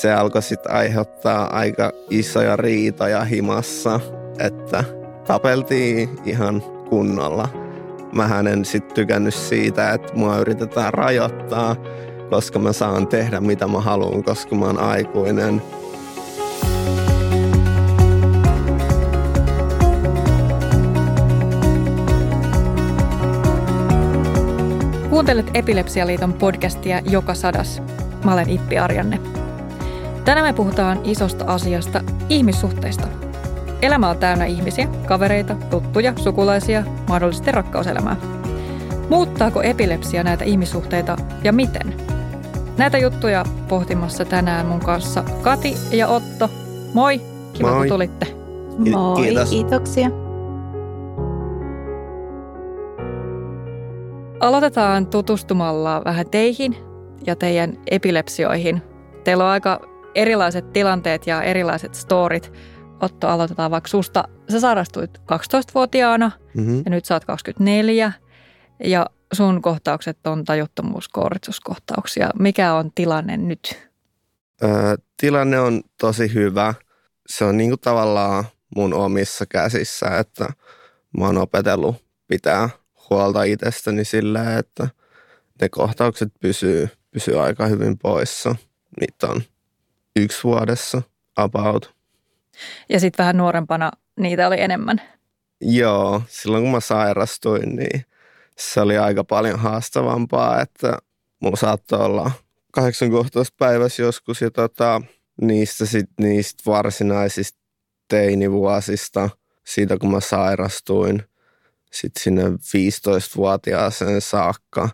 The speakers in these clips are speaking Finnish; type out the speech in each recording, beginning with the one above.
se alkoi sitten aiheuttaa aika isoja riitoja himassa, että tapeltiin ihan kunnolla. Mä en sitten tykännyt siitä, että mua yritetään rajoittaa, koska mä saan tehdä mitä mä haluan, koska mä oon aikuinen. Kuuntelet Epilepsialiiton podcastia Joka sadas. Mä olen Ippi Arjanne. Tänään me puhutaan isosta asiasta, ihmissuhteista. Elämä on täynnä ihmisiä, kavereita, tuttuja, sukulaisia, mahdollisesti rakkauselämää. Muuttaako epilepsia näitä ihmissuhteita ja miten? Näitä juttuja pohtimassa tänään mun kanssa Kati ja Otto. Moi, kiva Moi. kun tulitte. Moi, Kiitos. kiitoksia. Aloitetaan tutustumalla vähän teihin ja teidän epilepsioihin. Teillä on aika erilaiset tilanteet ja erilaiset storit. Otto, aloitetaan vaikka susta. Sä sairastuit 12-vuotiaana mm-hmm. ja nyt sä oot 24 ja sun kohtaukset on tajuttomuuskohdituskohtauksia. Mikä on tilanne nyt? Öö, tilanne on tosi hyvä. Se on niinku tavallaan mun omissa käsissä, että mä oon opetellut pitää huolta itsestäni sillä, että ne kohtaukset pysyy, pysyy aika hyvin poissa. Niitä on yksi vuodessa about. Ja sitten vähän nuorempana niitä oli enemmän. Joo, silloin kun mä sairastuin, niin se oli aika paljon haastavampaa, että mulla saattoi olla kahdeksan kohtaus päivässä joskus ja tota, niistä, sit, niistä varsinaisista teinivuosista, siitä kun mä sairastuin, sitten sinne 15-vuotiaaseen saakka,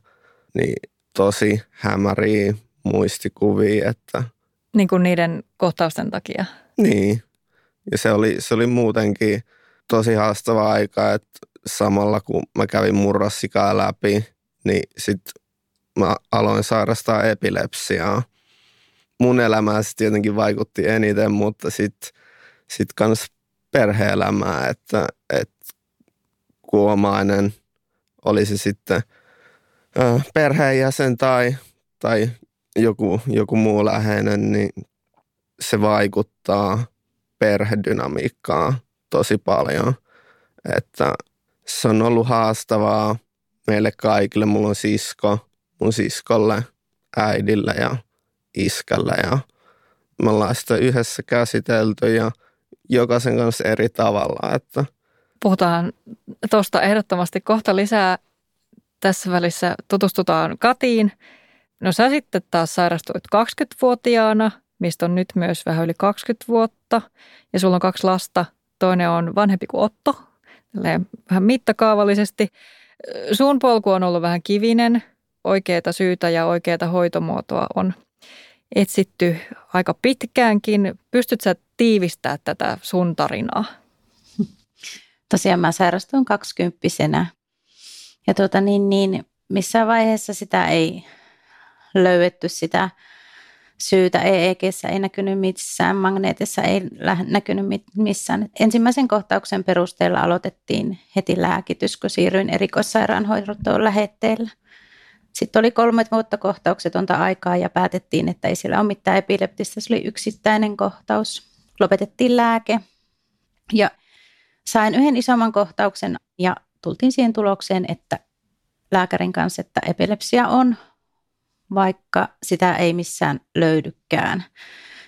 niin tosi hämäriä muistikuvia, että – niin kuin niiden kohtausten takia. Niin. Ja se oli, se oli muutenkin tosi haastava aika, että samalla kun mä kävin murrossikaa läpi, niin sitten mä aloin sairastaa epilepsiaa. Mun elämään se tietenkin vaikutti eniten, mutta sitten sit kans perhe-elämää, että, että kuomainen oli se sitten perheenjäsen tai, tai joku, joku muu läheinen, niin se vaikuttaa perhedynamiikkaan tosi paljon. Että se on ollut haastavaa meille kaikille. Mulla on sisko, mun siskolle, äidille ja iskälle ja me ollaan sitä yhdessä käsitelty ja jokaisen kanssa eri tavalla. Että. Puhutaan tuosta ehdottomasti kohta lisää. Tässä välissä tutustutaan Katiin – No sä sitten taas sairastuit 20-vuotiaana, mistä on nyt myös vähän yli 20 vuotta. Ja sulla on kaksi lasta. Toinen on vanhempi kuin Otto, vähän mittakaavallisesti. Sun polku on ollut vähän kivinen. Oikeita syytä ja oikeita hoitomuotoa on etsitty aika pitkäänkin. Pystytkö sä tiivistää tätä sun tarinaa? Tosiaan mä sairastuin kaksikymppisenä. Ja tuota niin, niin missään vaiheessa sitä ei löydetty sitä syytä. EEGssä ei näkynyt missään, magneetissa ei näkynyt missään. Ensimmäisen kohtauksen perusteella aloitettiin heti lääkitys, kun siirryin erikoissairaanhoitoon lähetteellä. Sitten oli kolme vuotta kohtauksetonta aikaa ja päätettiin, että ei siellä ole mitään epileptistä. Se oli yksittäinen kohtaus. Lopetettiin lääke ja sain yhden isomman kohtauksen ja tultiin siihen tulokseen, että lääkärin kanssa, että epilepsia on, vaikka sitä ei missään löydykään.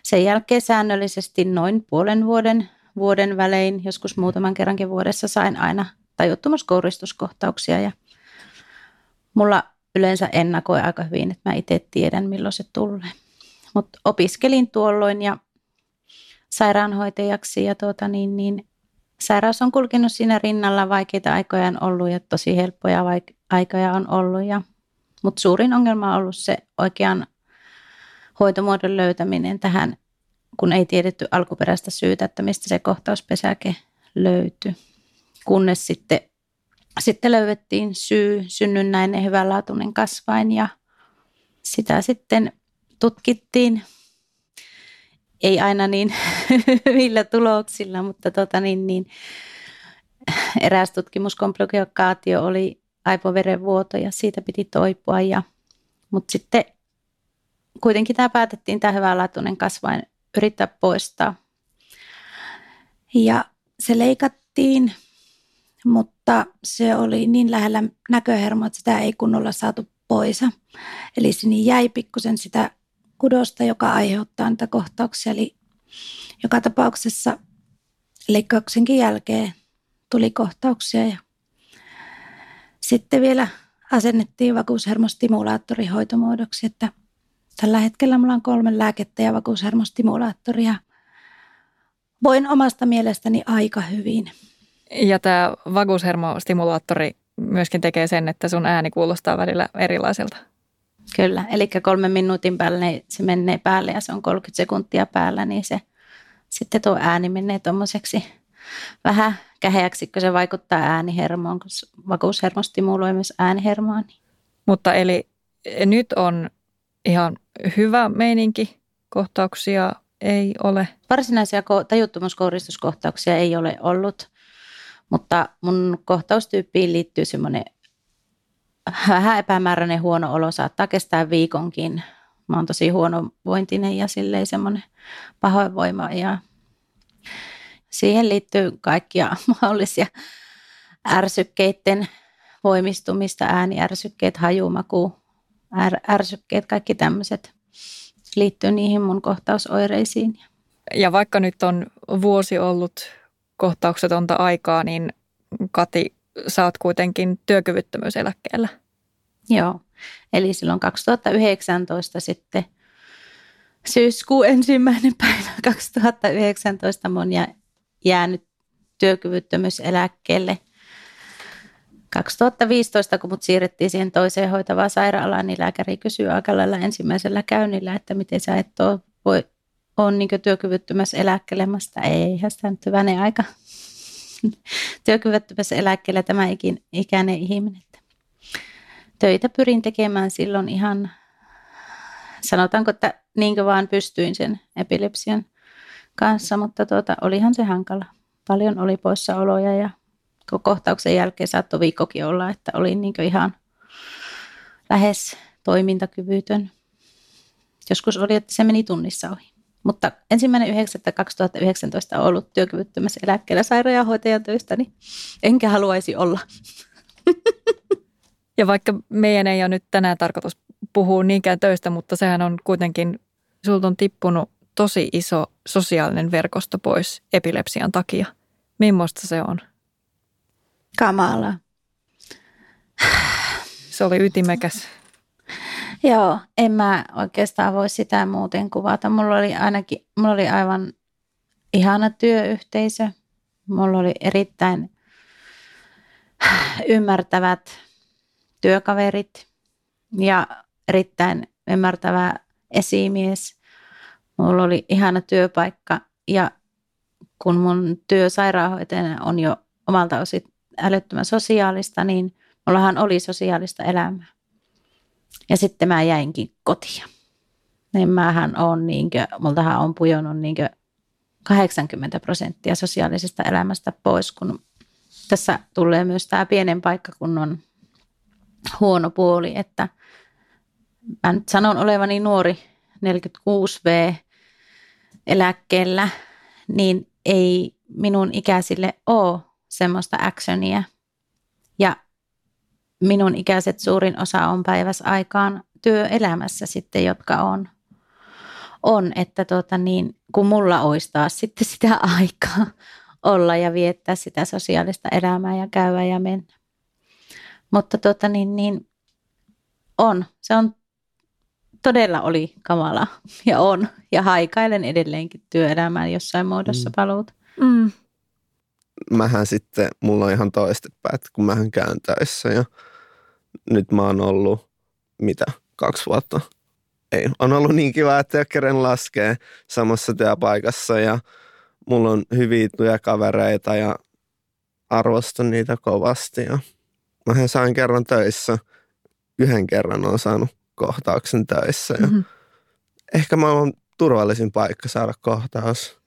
Sen jälkeen säännöllisesti noin puolen vuoden, vuoden välein, joskus muutaman kerrankin vuodessa sain aina tajuttomuuskouristuskohtauksia ja mulla yleensä ennakoi aika hyvin, että mä itse tiedän milloin se tulee. Mutta opiskelin tuolloin ja sairaanhoitajaksi ja tuota niin, niin sairaus on kulkenut siinä rinnalla, vaikeita aikoja on ollut ja tosi helppoja vaik- aikoja on ollut ja mutta suurin ongelma on ollut se oikean hoitomuodon löytäminen tähän, kun ei tiedetty alkuperäistä syytä, että mistä se kohtauspesäke löytyi. Kunnes sitten, sitten löydettiin syy, synnynnäinen hyvänlaatuinen kasvain ja sitä sitten tutkittiin. Ei aina niin hyvillä tuloksilla, mutta tota niin, niin, eräs tutkimuskomplikaatio oli aivoverenvuoto ja siitä piti toipua. Ja, mutta sitten kuitenkin tämä päätettiin, tämä hyvänlaatuinen kasvain yrittää poistaa. Ja se leikattiin, mutta se oli niin lähellä näköhermoa, että sitä ei kunnolla saatu pois. Eli sinne jäi pikkusen sitä kudosta, joka aiheuttaa niitä kohtauksia. Eli joka tapauksessa leikkauksenkin jälkeen tuli kohtauksia ja sitten vielä asennettiin vakuushermostimulaattori hoitomuodoksi, että tällä hetkellä mulla on kolme lääkettä ja vakuushermostimulaattoria. Voin omasta mielestäni aika hyvin. Ja tämä vakuushermostimulaattori myöskin tekee sen, että sun ääni kuulostaa välillä erilaiselta. Kyllä, eli kolmen minuutin päällä niin se menee päälle ja se on 30 sekuntia päällä, niin se sitten tuo ääni menee tuommoiseksi vähän käheäksi, kun se vaikuttaa äänihermoon, kun vakuushermo stimuloi myös äänihermoa. Niin. Mutta eli nyt on ihan hyvä meininki, kohtauksia ei ole. Varsinaisia tajuttomuuskouristuskohtauksia ei ole ollut, mutta mun kohtaustyyppiin liittyy semmoinen vähän epämääräinen huono olo, saattaa kestää viikonkin. Mä oon tosi huonovointinen ja silleen semmoinen pahoinvoima ja Siihen liittyy kaikkia mahdollisia ärsykkeiden voimistumista, ääniärsykkeet, hajumaku, ärsykkeet, kaikki tämmöiset liittyy niihin mun kohtausoireisiin. Ja vaikka nyt on vuosi ollut kohtauksetonta aikaa, niin Kati, sä oot kuitenkin työkyvyttömyyseläkkeellä. Joo, eli silloin 2019 sitten syyskuun ensimmäinen päivä 2019 mun ja jäänyt työkyvyttömyyseläkkeelle. 2015, kun mut siirrettiin siihen toiseen hoitavaan sairaalaan, niin lääkäri kysyi aika lailla ensimmäisellä käynnillä, että miten sä et ole, voi, on niin työkyvyttömyyseläkkelemästä. Eihän sitä nyt hyvänen aika. työkyvyttömyyseläkkeellä tämä ikin, ikäinen ihminen. Töitä pyrin tekemään silloin ihan, sanotaanko, että niin vaan pystyin sen epilepsian – kanssa, mutta tuota, olihan se hankala. Paljon oli poissaoloja ja kohtauksen jälkeen saattoi viikkokin olla, että olin niin ihan lähes toimintakyvytön. Joskus oli, että se meni tunnissa ohi. Mutta ensimmäinen 9.2019 on ollut työkyvyttömässä eläkkeellä sairaanhoitajan töistä, niin enkä haluaisi olla. Ja vaikka meidän ei ole nyt tänään tarkoitus puhua niinkään töistä, mutta sehän on kuitenkin, sulta on tippunut tosi iso sosiaalinen verkosto pois epilepsian takia. Mimmosta se on? Kamala. Se oli ytimekäs. Joo, en mä oikeastaan voi sitä muuten kuvata. Mulla oli ainakin, mulla oli aivan ihana työyhteisö. Mulla oli erittäin ymmärtävät työkaverit ja erittäin ymmärtävä esimies. Mulla oli ihana työpaikka ja kun mun työ sairaanhoitajana on jo omalta osin älyttömän sosiaalista, niin mullahan oli sosiaalista elämää. Ja sitten mä jäinkin kotia. Niin mähän on niinkö, multahan on pujonnut niinkö 80 prosenttia sosiaalisesta elämästä pois, kun tässä tulee myös tämä pienen paikkakunnan huono puoli, että mä nyt sanon olevani nuori 46V, eläkkeellä, niin ei minun ikäisille ole semmoista actionia. Ja minun ikäiset suurin osa on päivässä aikaan työelämässä sitten, jotka on, on että tuota niin, kun mulla olisi taas sitten sitä aikaa olla ja viettää sitä sosiaalista elämää ja käydä ja mennä. Mutta tuota niin, niin on. Se on todella oli kamala ja on. Ja haikailen edelleenkin työelämään jossain muodossa mm. paluuta. Mm. Mähän sitten, mulla on ihan toistepäin, että kun mähän käyn töissä ja nyt mä oon ollut, mitä, kaksi vuotta. Ei, on ollut niin kiva, että keren laskee samassa työpaikassa ja mulla on hyviä työkavereita ja arvostan niitä kovasti. Ja mähän sain kerran töissä, yhden kerran on saanut kohtauksen töissä. Ja mm-hmm. Ehkä maailman turvallisin paikka saada kohtaus.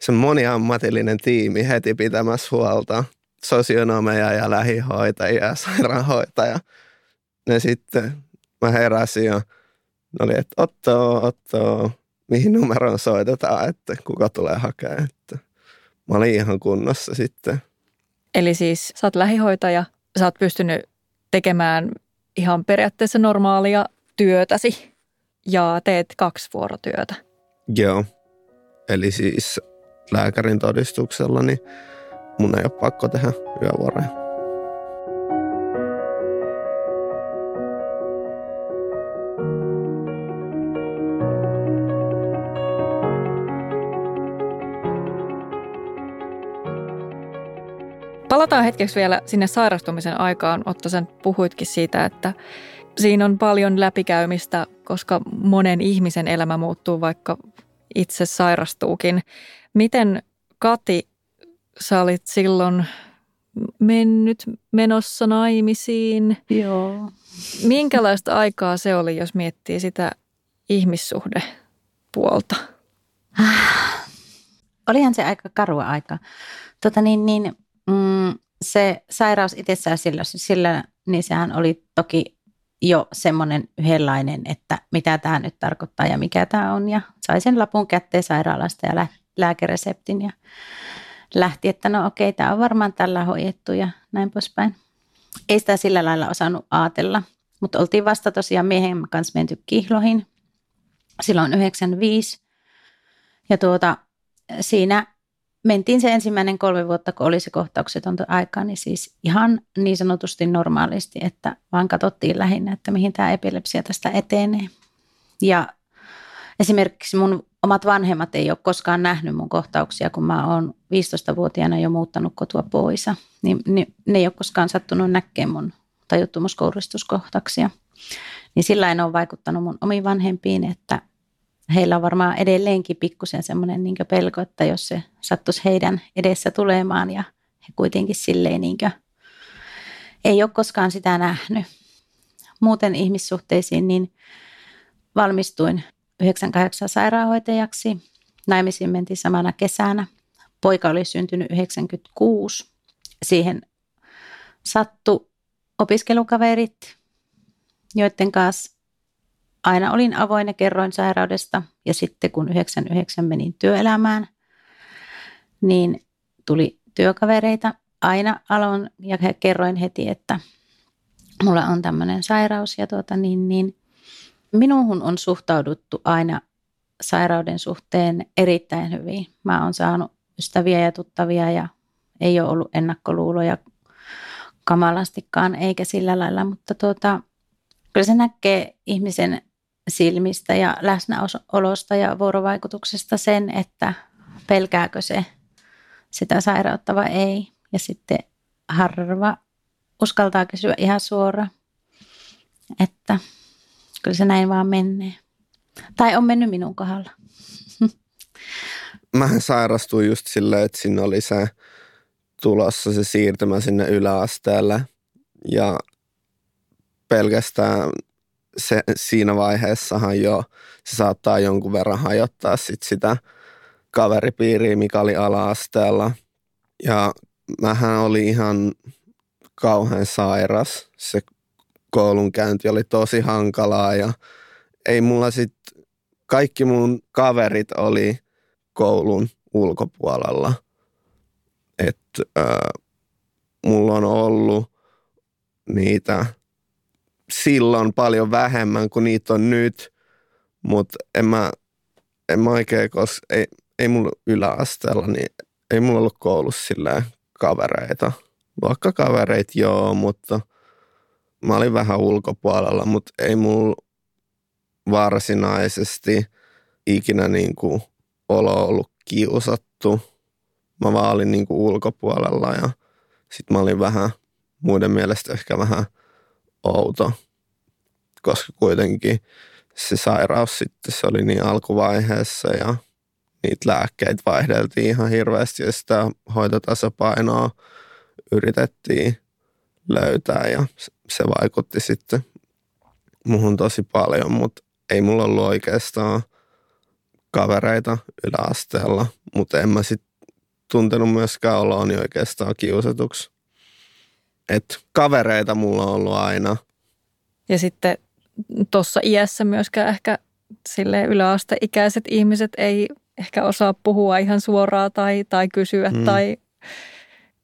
Se moniammatillinen tiimi heti pitämässä huolta. Sosionomeja ja lähihoitajia ja sairaanhoitaja. Ne sitten, mä heräsin ja Ne oli, että Otto, Otto, mihin numeroon soitetaan, että kuka tulee hakemaan. Että mä olin ihan kunnossa sitten. Eli siis sä oot lähihoitaja, sä oot pystynyt tekemään ihan periaatteessa normaalia työtäsi ja teet kaksi vuorotyötä. Joo. Eli siis lääkärin todistuksella, niin mun ei ole pakko tehdä yövuoroja. Palataan hetkeksi vielä sinne sairastumisen aikaan. Otto, sen puhuitkin siitä, että siinä on paljon läpikäymistä, koska monen ihmisen elämä muuttuu, vaikka itse sairastuukin. Miten Kati, sä olit silloin mennyt menossa naimisiin? Joo. Minkälaista aikaa se oli, jos miettii sitä ihmissuhdepuolta? Olihan se aika karua aika. Tota niin, niin, mm, se sairaus itsessään sillä, sillä, niin sehän oli toki jo semmoinen yhdenlainen, että mitä tämä nyt tarkoittaa ja mikä tämä on. Ja sai sen lapun kätteen sairaalasta ja lääkereseptin ja lähti, että no okei, tämä on varmaan tällä hoidettu ja näin poispäin. Ei sitä sillä lailla osannut ajatella, mutta oltiin vasta tosiaan miehen kanssa menty kihloihin silloin 95. Ja tuota, siinä mentiin se ensimmäinen kolme vuotta, kun oli se kohtauksetonta aika, niin siis ihan niin sanotusti normaalisti, että vaan katsottiin lähinnä, että mihin tämä epilepsia tästä etenee. Ja esimerkiksi mun omat vanhemmat ei ole koskaan nähnyt mun kohtauksia, kun mä oon 15-vuotiaana jo muuttanut kotua pois. Niin, niin ne ei ole koskaan sattunut näkemään mun tajuttomuuskouristuskohtauksia. Niin sillä en ole vaikuttanut mun omiin vanhempiin, että heillä on varmaan edelleenkin pikkusen semmoinen niin pelko, että jos se sattuisi heidän edessä tulemaan ja he kuitenkin silleen niin kuin, ei ole koskaan sitä nähnyt. Muuten ihmissuhteisiin niin valmistuin 98 sairaanhoitajaksi. Naimisiin mentiin samana kesänä. Poika oli syntynyt 96. Siihen sattu opiskelukaverit, joiden kanssa aina olin avoin ja kerroin sairaudesta. Ja sitten kun 99 menin työelämään, niin tuli työkavereita. Aina aloin ja kerroin heti, että mulla on tämmöinen sairaus. Ja tuota, niin, niin, minuhun on suhtauduttu aina sairauden suhteen erittäin hyvin. Mä oon saanut ystäviä ja tuttavia ja ei ole ollut ennakkoluuloja kamalastikaan eikä sillä lailla, mutta tuota, kyllä se näkee ihmisen silmistä ja läsnäolosta ja vuorovaikutuksesta sen, että pelkääkö se sitä sairautta vai ei. Ja sitten harva uskaltaa kysyä ihan suoraan, että kyllä se näin vaan menee. Tai on mennyt minun kohdalla. Mähän sairastuin just silleen, että sinne oli se tulossa se siirtymä sinne yläasteelle ja pelkästään se, siinä vaiheessahan jo se saattaa jonkun verran hajottaa sit sitä kaveripiiriä, mikä oli ala-asteella. Ja mähän oli ihan kauhean sairas. Se koulunkäynti oli tosi hankalaa ja ei mulla sit, kaikki mun kaverit oli koulun ulkopuolella. Että äh, mulla on ollut niitä silloin paljon vähemmän kuin niitä on nyt, mutta en mä, en mä oikein, koska ei, ei mulla yläasteella, niin ei mulla ollut koulussa silleen kavereita. kavereita joo, mutta mä olin vähän ulkopuolella, mutta ei mulla varsinaisesti ikinä niin kuin olo ollut kiusattu. Mä vaan olin niin kuin ulkopuolella ja sitten mä olin vähän muiden mielestä ehkä vähän – outo, koska kuitenkin se sairaus sitten se oli niin alkuvaiheessa ja niitä lääkkeitä vaihdeltiin ihan hirveästi ja sitä hoitotasapainoa yritettiin löytää ja se vaikutti sitten muhun tosi paljon, mutta ei mulla ollut oikeastaan kavereita yläasteella, mutta en mä sitten tuntenut myöskään oloani oikeastaan kiusatuksi. Et kavereita mulla on ollut aina. Ja sitten tuossa iässä myöskään ehkä sille yläasteikäiset ihmiset ei ehkä osaa puhua ihan suoraan tai, tai kysyä mm. tai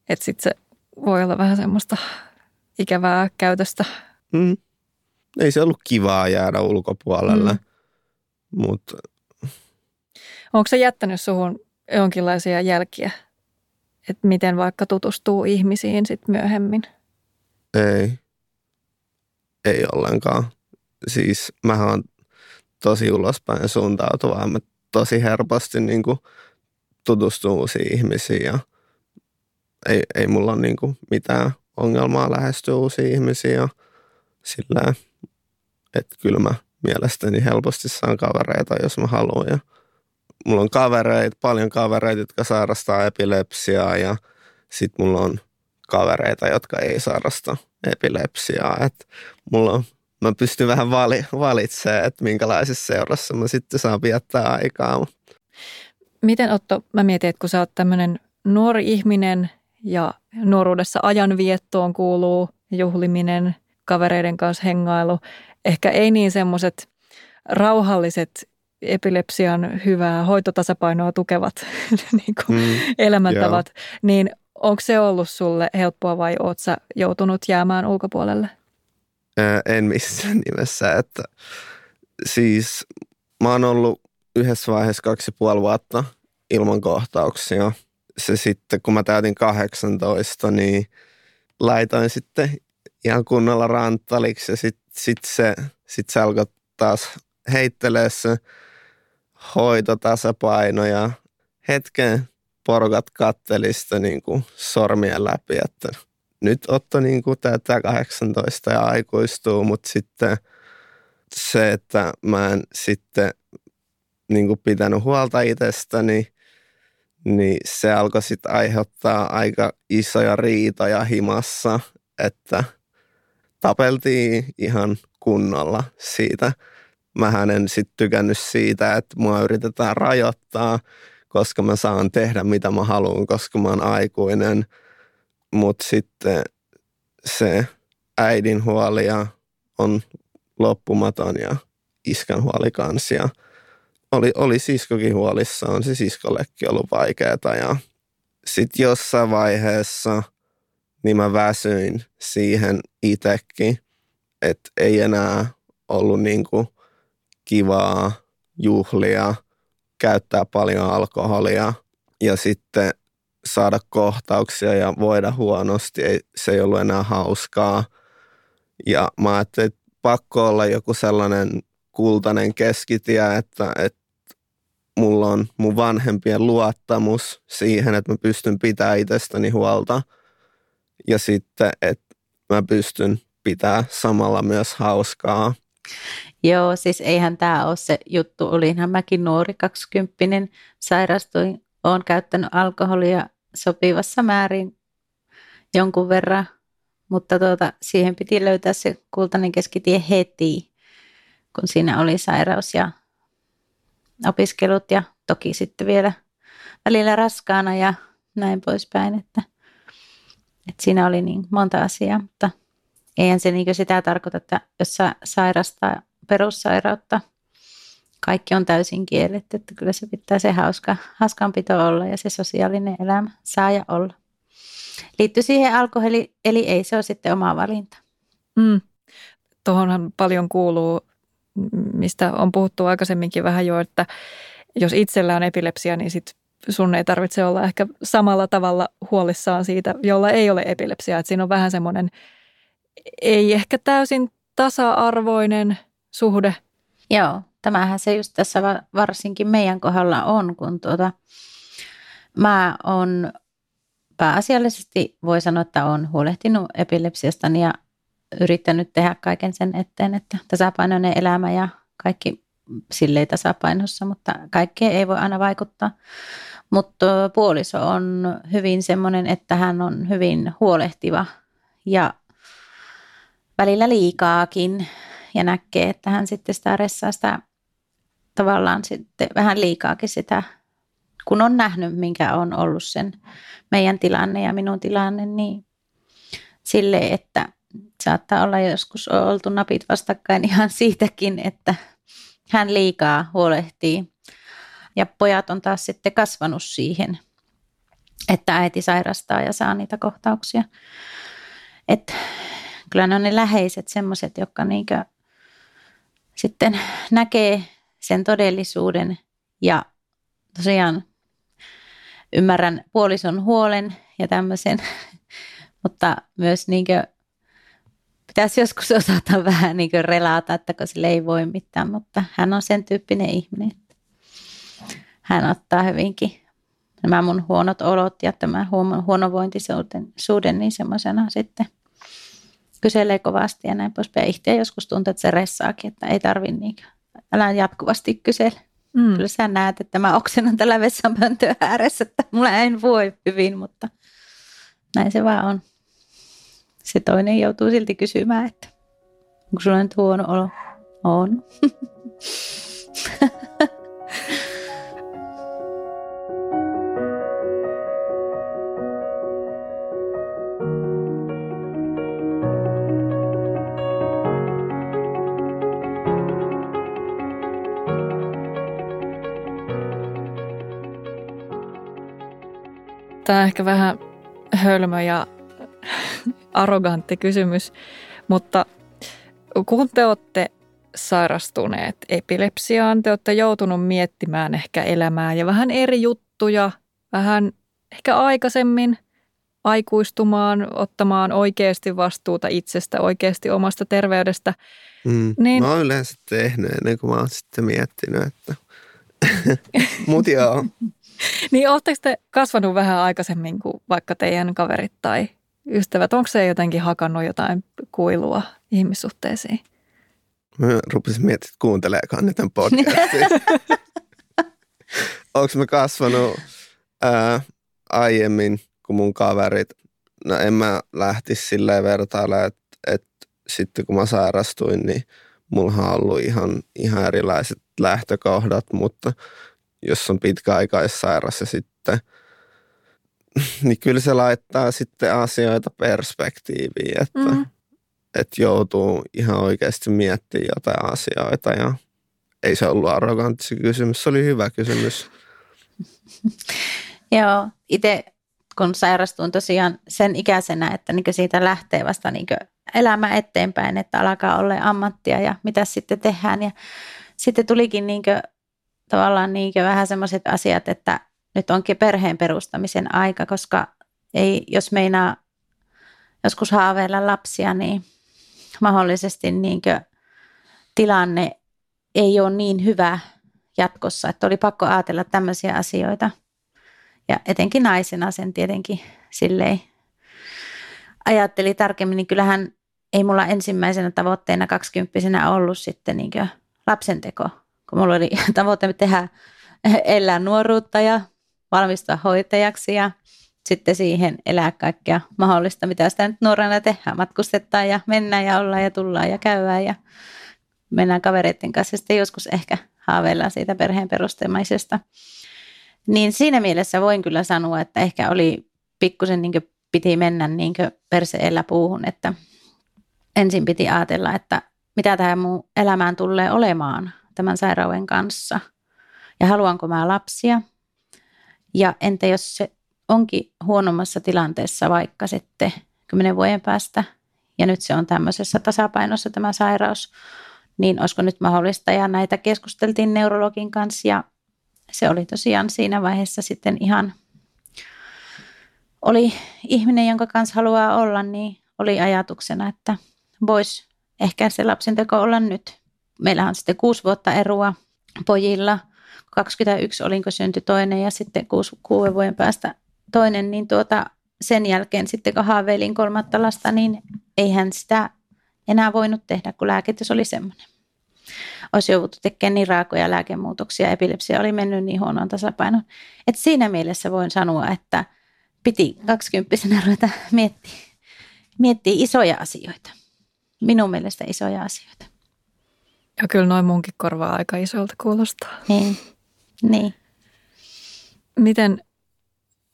että sitten se voi olla vähän semmoista ikävää käytöstä. Mm. Ei se ollut kivaa jäädä ulkopuolelle, mm. mutta... Onko se jättänyt suhun jonkinlaisia jälkiä, että miten vaikka tutustuu ihmisiin sit myöhemmin? Ei. Ei ollenkaan. Siis mä oon tosi ulospäin suuntautuva. Mä tosi helposti niin kuin tutustuu uusiin ihmisiin ja ei, ei mulla ole niin mitään ongelmaa lähestyä uusia ihmisiä ja sillä että kyllä mä mielestäni helposti saan kavereita, jos mä haluan. Ja mulla on kavereita, paljon kavereita, jotka sairastaa epilepsiaa ja sitten mulla on kavereita, jotka ei sairasta epilepsiaa. Et mulla on, mä pystyn vähän vali, valitsemaan, että minkälaisessa seurassa mä sitten saan viettää aikaa. Miten Otto, mä mietin, että kun sä oot tämmöinen nuori ihminen ja nuoruudessa ajanviettoon kuuluu juhliminen, kavereiden kanssa hengailu, ehkä ei niin semmoiset rauhalliset epilepsian hyvää hoitotasapainoa tukevat niin kuin mm, elämäntavat, joo. niin onko se ollut sulle helppoa vai oot sä joutunut jäämään ulkopuolelle? En missään nimessä, että siis mä oon ollut yhdessä vaiheessa kaksi ja puoli vuotta ilman kohtauksia. Se sitten, kun mä täytin 18, niin laitoin sitten ihan kunnolla ranttaliksi ja sitten sit se, sit se alkoi taas heittelee se hoitotasapaino ja hetken porukat kattelista niin kuin sormien läpi, että nyt Otto niin kuin täyttää 18 ja aikuistuu, mutta sitten se, että mä en sitten niin kuin pitänyt huolta itsestäni, niin se alkoi sitten aiheuttaa aika isoja riitoja himassa, että tapeltiin ihan kunnolla siitä. Mä en sitten tykännyt siitä, että mua yritetään rajoittaa, koska mä saan tehdä mitä mä haluan, koska mä oon aikuinen. Mutta sitten se äidin huoli on loppumaton ja iskän huoli kanssa. Ja oli, oli siskokin huolissaan, se siskollekin ollut vaikeaa ja sitten jossain vaiheessa niin mä väsyin siihen itsekin, että ei enää ollut niinku kivaa juhlia, käyttää paljon alkoholia ja sitten saada kohtauksia ja voida huonosti, ei, se ei ollut enää hauskaa. Ja mä ajattelin, että pakko olla joku sellainen kultainen keskitie, että, että mulla on mun vanhempien luottamus siihen, että mä pystyn pitämään itsestäni huolta. Ja sitten, että mä pystyn pitää samalla myös hauskaa. Joo, siis eihän tämä ole se juttu. Olinhan mäkin nuori kaksikymppinen, sairastuin, olen käyttänyt alkoholia sopivassa määrin jonkun verran, mutta tuota, siihen piti löytää se kultainen keskitie heti, kun siinä oli sairaus ja opiskelut ja toki sitten vielä välillä raskaana ja näin poispäin, että, että siinä oli niin monta asiaa, mutta eihän se niin sitä tarkoita, että jos sä sairastaa perussairautta, kaikki on täysin kielletty, että kyllä se pitää se hauska, hauskanpito olla ja se sosiaalinen elämä saa ja olla. Liittyy siihen alkoholi, eli ei se ole sitten oma valinta. Mm. Tuohonhan paljon kuuluu, mistä on puhuttu aikaisemminkin vähän jo, että jos itsellä on epilepsia, niin sit sun ei tarvitse olla ehkä samalla tavalla huolissaan siitä, jolla ei ole epilepsiaa. Että siinä on vähän semmoinen ei ehkä täysin tasa-arvoinen suhde. Joo, tämähän se just tässä varsinkin meidän kohdalla on, kun tuota, mä oon pääasiallisesti voi sanoa, että olen huolehtinut epilepsiastani ja yrittänyt tehdä kaiken sen eteen, että tasapainoinen elämä ja kaikki silleen tasapainossa, mutta kaikkea ei voi aina vaikuttaa. Mutta puoliso on hyvin semmoinen, että hän on hyvin huolehtiva ja välillä liikaakin ja näkee, että hän sitten sitä ressaa sitä tavallaan sitten vähän liikaakin sitä, kun on nähnyt, minkä on ollut sen meidän tilanne ja minun tilanne, niin sille, että saattaa olla joskus oltu napit vastakkain ihan siitäkin, että hän liikaa huolehtii. Ja pojat on taas sitten kasvanut siihen, että äiti sairastaa ja saa niitä kohtauksia. Että kyllä ne on ne läheiset semmoiset, jotka niinkö sitten näkee sen todellisuuden ja tosiaan ymmärrän puolison huolen ja tämmöisen, mutta myös niinkö pitäisi joskus osata vähän niin relata, että kun sille ei voi mitään, mutta hän on sen tyyppinen ihminen, että hän ottaa hyvinkin nämä mun huonot olot ja tämä huonovointisuuden niin semmoisena sitten kyselee kovasti ja näin poispäin. Itse joskus tuntuu, että se ressaakin, että ei tarvi niin, älä jatkuvasti kysellä. Mm. Kyllä sä näet, että mä oksennan tällä vessanpöntöä ääressä, että mulla en voi hyvin, mutta näin se vaan on. Se toinen joutuu silti kysymään, että onko sulla nyt huono olo? On. Tämä on ehkä vähän hölmö ja arrogantti kysymys, mutta kun te olette sairastuneet epilepsiaan, te olette joutunut miettimään ehkä elämää ja vähän eri juttuja, vähän ehkä aikaisemmin aikuistumaan, ottamaan oikeasti vastuuta itsestä, oikeasti omasta terveydestä. Mm, niin, mä oon yleensä tehnyt ennen kuin mä oon sitten miettinyt, että mut joo. niin ootteko te kasvanut vähän aikaisemmin kuin vaikka teidän kaverit tai ystävät? Onko se jotenkin hakannut jotain kuilua ihmissuhteisiin? Mä rupesin miettimään, että kuunteleekaan nyt tämän podcastin. Onko me kasvanut ää, aiemmin kuin mun kaverit? No en mä lähtisi silleen vertailemaan, että, että sitten kun mä sairastuin, niin mulla on ollut ihan, ihan erilaiset lähtökohdat, mutta jos on pitkäaikaissairas ja sitten, niin kyllä se laittaa sitten asioita perspektiiviin, että, mm. että joutuu ihan oikeasti miettimään jotain asioita ja ei se ollut arrogantti kysymys, se oli hyvä kysymys. Joo, itse kun sairastuin tosiaan sen ikäisenä, että niin siitä lähtee vasta niin elämä eteenpäin, että alkaa olla ammattia ja mitä sitten tehdään. Ja sitten tulikin niin tavallaan niin vähän semmoiset asiat, että nyt onkin perheen perustamisen aika, koska ei, jos meinaa joskus haaveilla lapsia, niin mahdollisesti niin tilanne ei ole niin hyvä jatkossa, että oli pakko ajatella tämmöisiä asioita. Ja etenkin naisena sen tietenkin silleen ajatteli tarkemmin, niin kyllähän ei mulla ensimmäisenä tavoitteena kaksikymppisenä ollut sitten niin lapsenteko, kun mulla oli tavoite tehdä elää nuoruutta ja valmistua hoitajaksi ja sitten siihen elää kaikkea mahdollista, mitä sitä nyt nuorena tehdään. Matkustetaan ja mennään ja ollaan ja tullaan ja käydään ja mennään kavereiden kanssa. Sitten joskus ehkä haaveillaan siitä perheen perustemaisesta. Niin siinä mielessä voin kyllä sanoa, että ehkä oli pikkusen niin piti mennä niin perseellä puuhun, että ensin piti ajatella, että mitä tähän mun elämään tulee olemaan tämän sairauden kanssa ja haluanko mä lapsia. Ja entä jos se onkin huonommassa tilanteessa vaikka sitten kymmenen vuoden päästä ja nyt se on tämmöisessä tasapainossa tämä sairaus, niin olisiko nyt mahdollista ja näitä keskusteltiin neurologin kanssa ja se oli tosiaan siinä vaiheessa sitten ihan, oli ihminen, jonka kanssa haluaa olla, niin oli ajatuksena, että voisi ehkä se lapsenteko olla nyt. Meillähän on sitten kuusi vuotta eroa pojilla. 21 olinko synty toinen ja sitten kuusi, kuuden vuoden päästä toinen, niin tuota, sen jälkeen sitten kun haaveilin kolmatta lasta, niin eihän sitä enää voinut tehdä, kun lääkitys oli semmoinen. Olisi jouduttu tekemään niin raakoja lääkemuutoksia, epilepsia oli mennyt niin huonoon tasapainoon. Et siinä mielessä voin sanoa, että piti kaksikymppisenä ruveta miettiä, miettiä isoja asioita minun mielestä isoja asioita. Ja kyllä noin munkin korvaa aika isolta kuulostaa. Niin, niin. Miten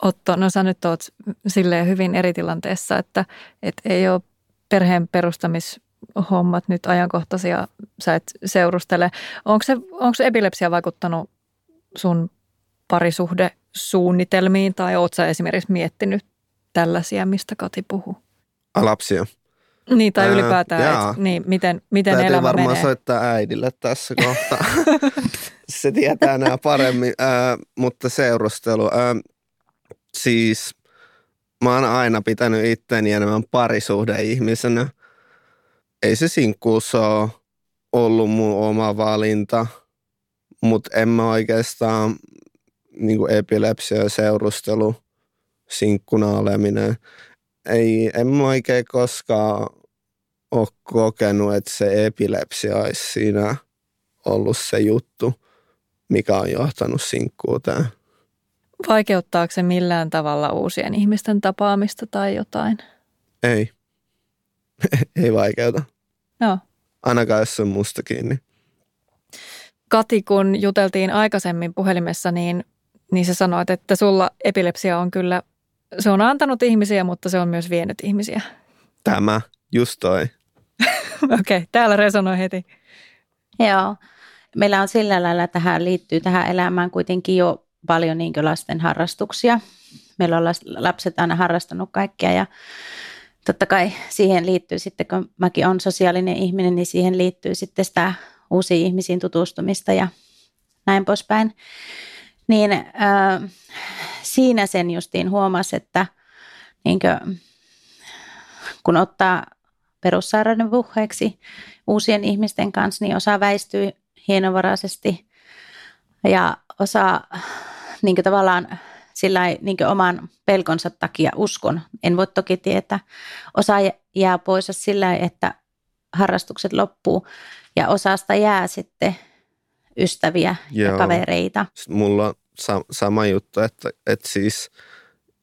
Otto, no sä nyt oot silleen hyvin eri tilanteessa, että, että ei ole perheen perustamishommat nyt ajankohtaisia, sä et seurustele. Onko, se, onko se epilepsia vaikuttanut sun parisuhdesuunnitelmiin tai oot sä esimerkiksi miettinyt tällaisia, mistä Kati puhuu? Lapsia. Niin, tai ylipäätään, Ää, että, niin, miten, miten Täytyy elämä varmaan menee. soittaa äidille tässä kohtaa. Se tietää nämä paremmin, äh, mutta seurustelu. Äh, siis mä oon aina pitänyt itteni enemmän parisuhdeihmisenä. Ei se sinkkuus ole ollut mun oma valinta, mutta en mä oikeastaan niin epilepsia seurustelu, sinkkuna oleminen. Ei, en mä oikein koskaan ole kokenut, että se epilepsia olisi siinä ollut se juttu, mikä on johtanut sinkkuuteen. Vaikeuttaako se millään tavalla uusien ihmisten tapaamista tai jotain? Ei. Ei vaikeuta. Joo. Ainakaan jos se on musta kiinni. Kati, kun juteltiin aikaisemmin puhelimessa, niin, niin sä sanoit, että sulla epilepsia on kyllä, se on antanut ihmisiä, mutta se on myös vienyt ihmisiä. Tämä, just toi. Okei, okay, täällä resonoi heti. Joo. Meillä on sillä lailla, tähän liittyy tähän elämään kuitenkin jo paljon niin lasten harrastuksia. Meillä on lapset aina harrastanut kaikkea ja totta kai siihen liittyy sitten, kun mäkin olen sosiaalinen ihminen, niin siihen liittyy sitten sitä uusiin ihmisiin tutustumista ja näin poispäin. Niin äh, siinä sen justiin huomasi, että niin kuin, kun ottaa perussairauden puheeksi uusien ihmisten kanssa, niin osa väistyy hienovaraisesti ja osa niin tavallaan sillä niin oman pelkonsa takia uskon. En voi toki tietää. Osa jää pois sillä että harrastukset loppuu ja osasta jää sitten ystäviä Joo. ja kavereita. Mulla on sa- sama juttu, että, että siis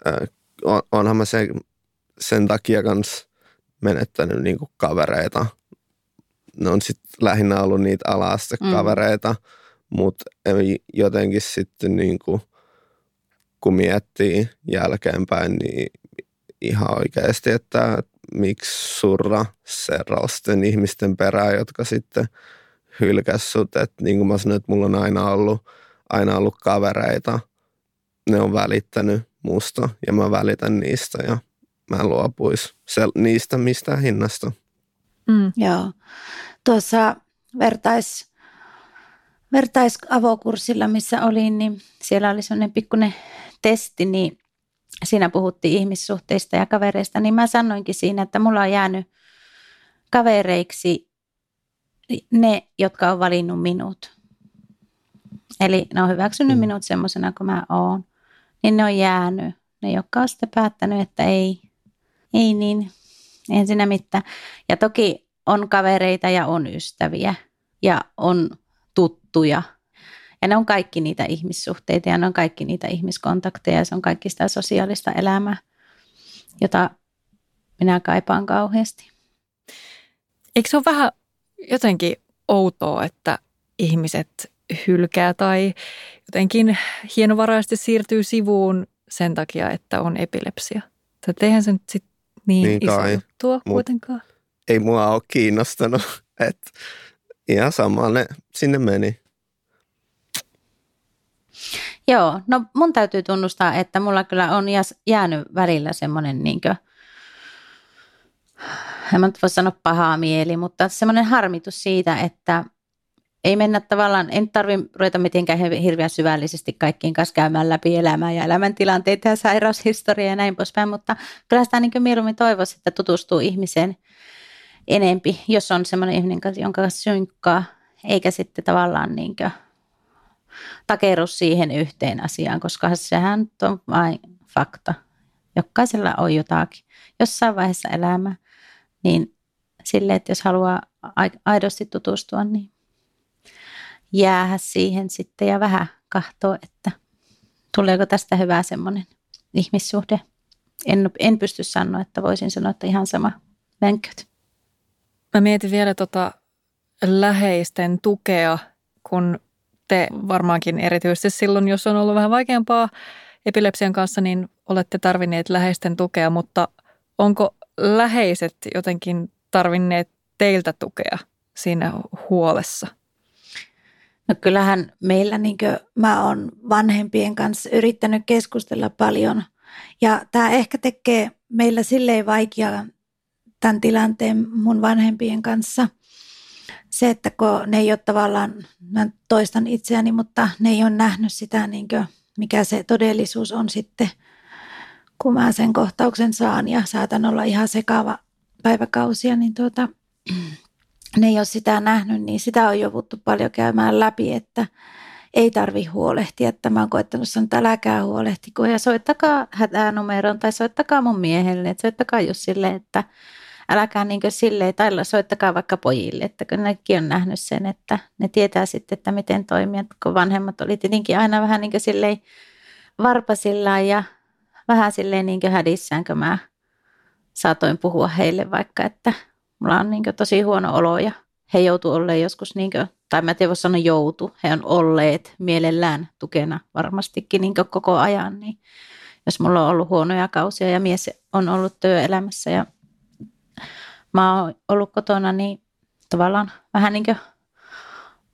äh, on, onhan mä sen, sen takia kans menettänyt niinku kavereita. Ne on sitten lähinnä ollut niitä ala kavereita, mm. mutta jotenkin sitten niinku, kun miettii jälkeenpäin, niin ihan oikeasti, että miksi surra sellaisten ihmisten perään, jotka sitten hylkäs sut. Että niin kuin mä sanoin, että mulla on aina ollut, aina ollut kavereita. Ne on välittänyt musta ja mä välitän niistä ja mä en luopuisi niistä mistään hinnasta. Mm. Joo. Tuossa vertais, vertaisavokurssilla, missä olin, niin siellä oli sellainen pikkuinen testi, niin siinä puhuttiin ihmissuhteista ja kavereista, niin mä sanoinkin siinä, että mulla on jäänyt kavereiksi ne, jotka on valinnut minut. Eli ne on hyväksynyt mm. minut semmoisena kuin mä oon. Niin ne on jäänyt. Ne, jotka on sitten päättänyt, että ei, ei niin, en siinä mitään. Ja toki on kavereita ja on ystäviä ja on tuttuja – ja ne on kaikki niitä ihmissuhteita ja ne on kaikki niitä ihmiskontakteja ja se on kaikki sitä sosiaalista elämää, jota minä kaipaan kauheasti. Eikö se ole vähän jotenkin outoa, että ihmiset hylkää tai jotenkin hienovaraisesti siirtyy sivuun sen takia, että on epilepsia? Tai eihän se nyt sit niin, niin iso kai, juttua kuitenkaan. Ei mua ole kiinnostanut, että ihan sama ne sinne meni. Joo, no mun täytyy tunnustaa, että mulla kyllä on jäänyt välillä semmoinen niin kuin, en mä nyt voi sanoa pahaa mieli, mutta semmoinen harmitus siitä, että ei mennä tavallaan, en tarvi ruveta mitenkään hirveän syvällisesti kaikkiin kanssa käymään läpi elämää ja elämäntilanteita ja sairaushistoriaa ja näin poispäin, mutta kyllä sitä niin mieluummin toivoisi, että tutustuu ihmiseen enempi, jos on semmoinen ihminen, jonka kanssa synkkaa, eikä sitten tavallaan niin kuin takeru siihen yhteen asiaan, koska sehän on vain fakta. Jokaisella on jotakin. Jossain vaiheessa elämä, niin sille, että jos haluaa aidosti tutustua, niin jäähä siihen sitten ja vähän kahtoa, että tuleeko tästä hyvä semmoinen ihmissuhde. En, en pysty sanoa, että voisin sanoa, että ihan sama mänköt. Mä mietin vielä tota läheisten tukea, kun te varmaankin erityisesti silloin, jos on ollut vähän vaikeampaa epilepsian kanssa, niin olette tarvinneet läheisten tukea, mutta onko läheiset jotenkin tarvinneet teiltä tukea siinä huolessa? No kyllähän meillä, niin mä oon vanhempien kanssa yrittänyt keskustella paljon. Ja tämä ehkä tekee meillä silleen vaikeaa tämän tilanteen mun vanhempien kanssa. Se, että kun ne ei ole tavallaan, mä toistan itseäni, mutta ne ei ole nähnyt sitä, niin kuin, mikä se todellisuus on sitten, kun mä sen kohtauksen saan ja saatan olla ihan sekaava päiväkausia, niin tuota, ne ole sitä nähnyt, niin sitä on jouduttu paljon käymään läpi, että ei tarvi huolehtia. Että mä oon koettanut sanoa, että äläkää huolehtiko ja soittakaa hätänumeron tai soittakaa mun miehelle, että soittakaa just silleen, että äläkää niin silleen, tai soittakaa vaikka pojille, että kun nekin on nähnyt sen, että ne tietää sitten, että miten toimia, kun vanhemmat oli tietenkin aina vähän niin silleen varpasillaan ja vähän silleen niin hädissään, kun mä saatoin puhua heille vaikka, että mulla on niin tosi huono olo ja he joutu olleen joskus, niin kuin, tai mä en tiedä sanoa joutu, he on olleet mielellään tukena varmastikin niin koko ajan, niin jos mulla on ollut huonoja kausia ja mies on ollut työelämässä ja mä oon ollut kotona, niin tavallaan vähän niin kuin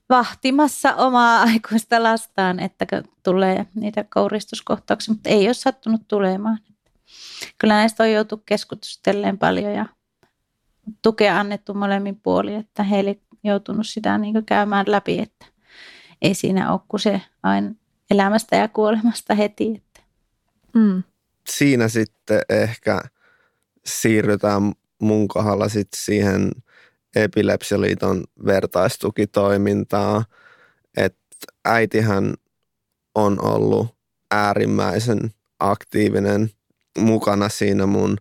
vahtimassa omaa aikuista lastaan, että tulee niitä kouristuskohtauksia, mutta ei ole sattunut tulemaan. Kyllä näistä on joutu keskustelemaan paljon ja tukea annettu molemmin puolin, että heille joutunut sitä niin käymään läpi, että ei siinä ole kuin se aina elämästä ja kuolemasta heti. Että. Mm. Siinä sitten ehkä siirrytään mun kohdalla sitten siihen Epilepsialiiton vertaistukitoimintaa, että äitihän on ollut äärimmäisen aktiivinen mukana siinä mun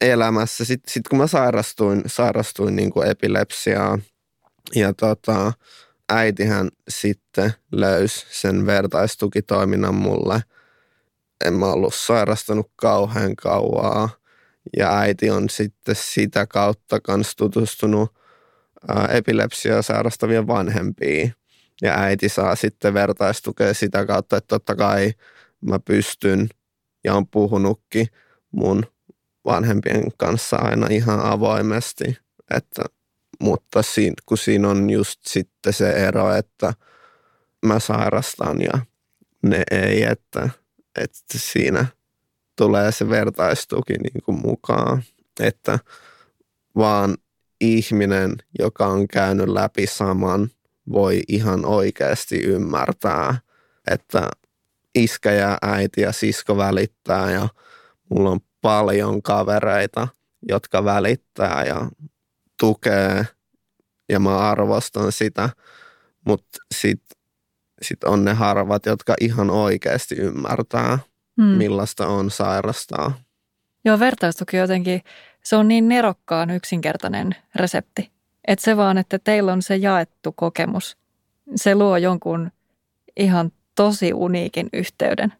elämässä. Sitten sit kun mä sairastuin, sairastuin niin kuin epilepsiaa ja tota, äitihän sitten löysi sen vertaistukitoiminnan mulle. En mä ollut sairastunut kauhean kauaa ja äiti on sitten sitä kautta kans tutustunut epilepsiaa sairastavien vanhempiin. Ja äiti saa sitten vertaistukea sitä kautta, että totta kai mä pystyn ja on puhunutkin mun vanhempien kanssa aina ihan avoimesti, että, mutta siinä, kun siinä on just sitten se ero, että mä sairastan ja ne ei, että, että siinä tulee se vertaistuki niin kuin mukaan, että vaan ihminen, joka on käynyt läpi saman, voi ihan oikeasti ymmärtää, että iskä ja äiti ja sisko välittää ja mulla on paljon kavereita, jotka välittää ja tukee ja mä arvostan sitä, mutta sitten sit on ne harvat, jotka ihan oikeasti ymmärtää, hmm. millaista on sairastaa. Joo, vertaistuki jotenkin, se on niin nerokkaan yksinkertainen resepti. Että se vaan, että teillä on se jaettu kokemus, se luo jonkun ihan tosi uniikin yhteyden.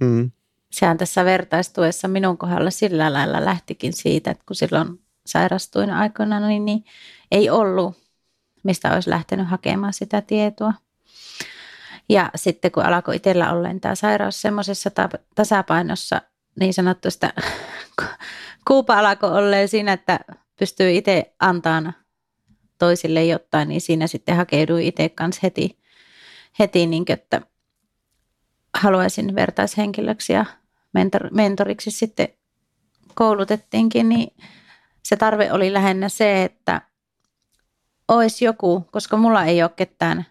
Mm sehän tässä vertaistuessa minun kohdalla sillä lailla lähtikin siitä, että kun silloin sairastuin aikoina, niin, niin ei ollut, mistä olisi lähtenyt hakemaan sitä tietoa. Ja sitten kun alkoi itsellä olleen tämä sairaus semmoisessa tasapainossa, niin sanottuista kuupa alkoi olleen siinä, että pystyy itse antamaan toisille jotain, niin siinä sitten hakeuduin itse kanssa heti, heti niin kuin, että haluaisin vertaishenkilöksi ja mentor, mentoriksi sitten koulutettiinkin, niin se tarve oli lähinnä se, että olisi joku, koska mulla ei ole ketään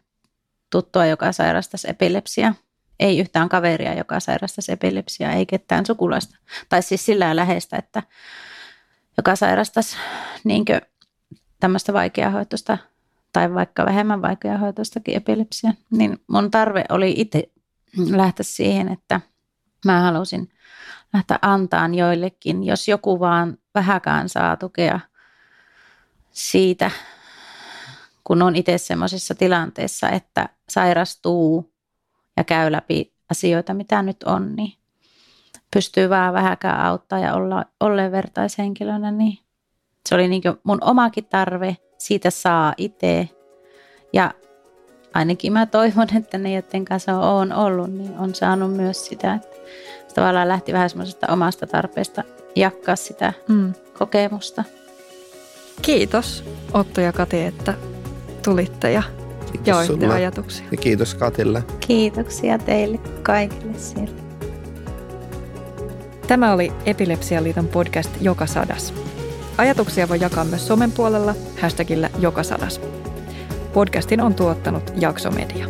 tuttua, joka sairastaisi epilepsiaa. Ei yhtään kaveria, joka sairastaisi epilepsiaa, ei ketään sukulaista. Tai siis sillä läheistä, että joka sairastaisi niin tämmöistä vaikeahoitoista tai vaikka vähemmän vaikeahoitoistakin epilepsiaa. Niin mun tarve oli itse lähteä siihen, että – mä halusin lähteä antaan joillekin, jos joku vaan vähäkään saa tukea siitä, kun on itse semmoisessa tilanteessa, että sairastuu ja käy läpi asioita, mitä nyt on, niin pystyy vähän vähäkään auttaa ja olla, olla vertaishenkilönä, niin se oli niin mun omakin tarve, siitä saa itse ja ainakin mä toivon, että ne, joiden kanssa on ollut, niin on saanut myös sitä, että se tavallaan lähti vähän semmoisesta omasta tarpeesta jakkaa sitä mm. kokemusta. Kiitos Otto ja Kati, että tulitte ja kiitos jaoitte sulle. ajatuksia. Ja kiitos Katille. Kiitoksia teille kaikille siellä. Tämä oli Epilepsialiiton podcast Joka sadas. Ajatuksia voi jakaa myös somen puolella hashtagillä Joka sadas. Podcastin on tuottanut Jaksomedia.